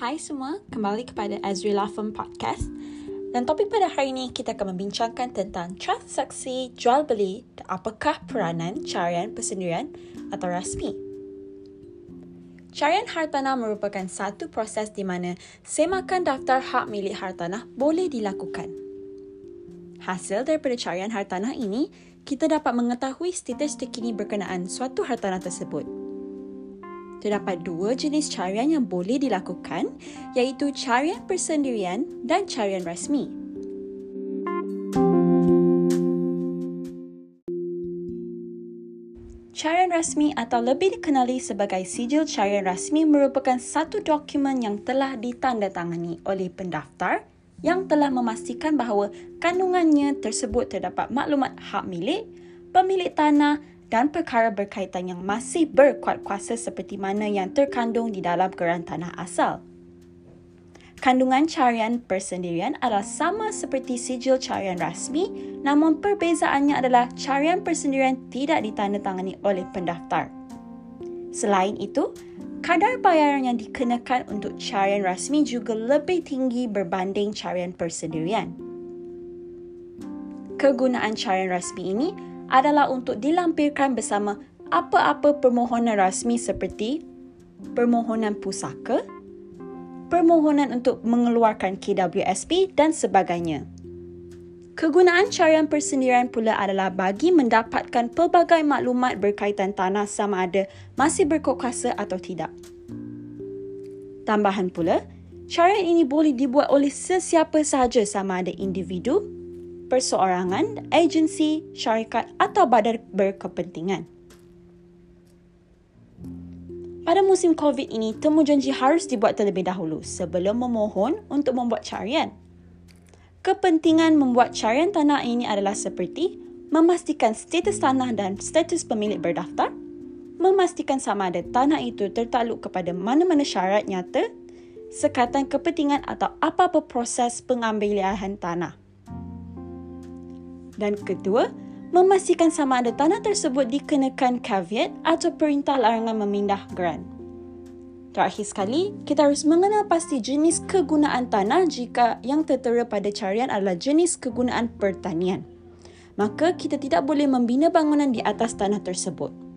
Hai semua, kembali kepada Azri Lafam Podcast. Dan topik pada hari ini kita akan membincangkan tentang transaksi jual beli dan apakah peranan carian persendirian atau rasmi. Carian hartanah merupakan satu proses di mana semakan daftar hak milik hartanah boleh dilakukan. Hasil daripada carian hartanah ini, kita dapat mengetahui status terkini berkenaan suatu hartanah tersebut terdapat dua jenis carian yang boleh dilakukan iaitu carian persendirian dan carian rasmi. Carian rasmi atau lebih dikenali sebagai sijil carian rasmi merupakan satu dokumen yang telah ditandatangani oleh pendaftar yang telah memastikan bahawa kandungannya tersebut terdapat maklumat hak milik, pemilik tanah dan perkara berkaitan yang masih berkuat kuasa seperti mana yang terkandung di dalam geran tanah asal. Kandungan carian persendirian adalah sama seperti sijil carian rasmi namun perbezaannya adalah carian persendirian tidak ditandatangani oleh pendaftar. Selain itu, kadar bayaran yang dikenakan untuk carian rasmi juga lebih tinggi berbanding carian persendirian. Kegunaan carian rasmi ini adalah untuk dilampirkan bersama apa-apa permohonan rasmi seperti permohonan pusaka, permohonan untuk mengeluarkan KWSP dan sebagainya. Kegunaan carian persendirian pula adalah bagi mendapatkan pelbagai maklumat berkaitan tanah sama ada masih berkuasa atau tidak. Tambahan pula, carian ini boleh dibuat oleh sesiapa sahaja sama ada individu, perseorangan, agensi, syarikat atau badan berkepentingan. Pada musim COVID ini, temu janji harus dibuat terlebih dahulu sebelum memohon untuk membuat carian. Kepentingan membuat carian tanah ini adalah seperti memastikan status tanah dan status pemilik berdaftar, memastikan sama ada tanah itu tertakluk kepada mana-mana syarat nyata, sekatan kepentingan atau apa-apa proses pengambilian tanah. Dan kedua, memastikan sama ada tanah tersebut dikenakan caveat atau perintah larangan memindah geran. Terakhir sekali, kita harus mengenal pasti jenis kegunaan tanah jika yang tertera pada carian adalah jenis kegunaan pertanian. Maka kita tidak boleh membina bangunan di atas tanah tersebut.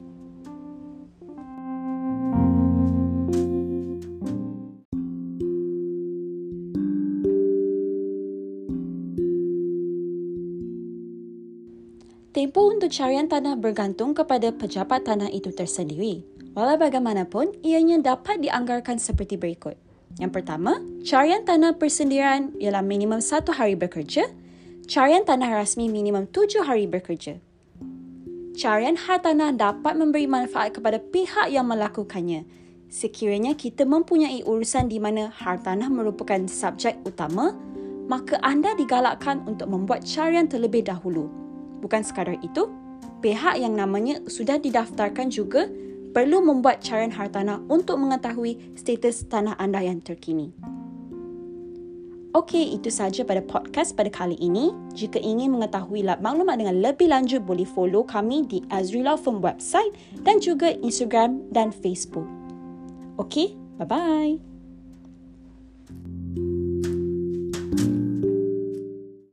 Tempoh untuk carian tanah bergantung kepada pejabat tanah itu tersendiri. Walau bagaimanapun, ianya dapat dianggarkan seperti berikut. Yang pertama, carian tanah persendirian ialah minimum satu hari bekerja. Carian tanah rasmi minimum tujuh hari bekerja. Carian hartanah dapat memberi manfaat kepada pihak yang melakukannya. Sekiranya kita mempunyai urusan di mana hartanah merupakan subjek utama, maka anda digalakkan untuk membuat carian terlebih dahulu. Bukan sekadar itu, pihak yang namanya sudah didaftarkan juga perlu membuat carian hartanah untuk mengetahui status tanah anda yang terkini. Okey, itu sahaja pada podcast pada kali ini. Jika ingin mengetahui maklumat dengan lebih lanjut, boleh follow kami di Azri Law Firm website dan juga Instagram dan Facebook. Okey, bye-bye.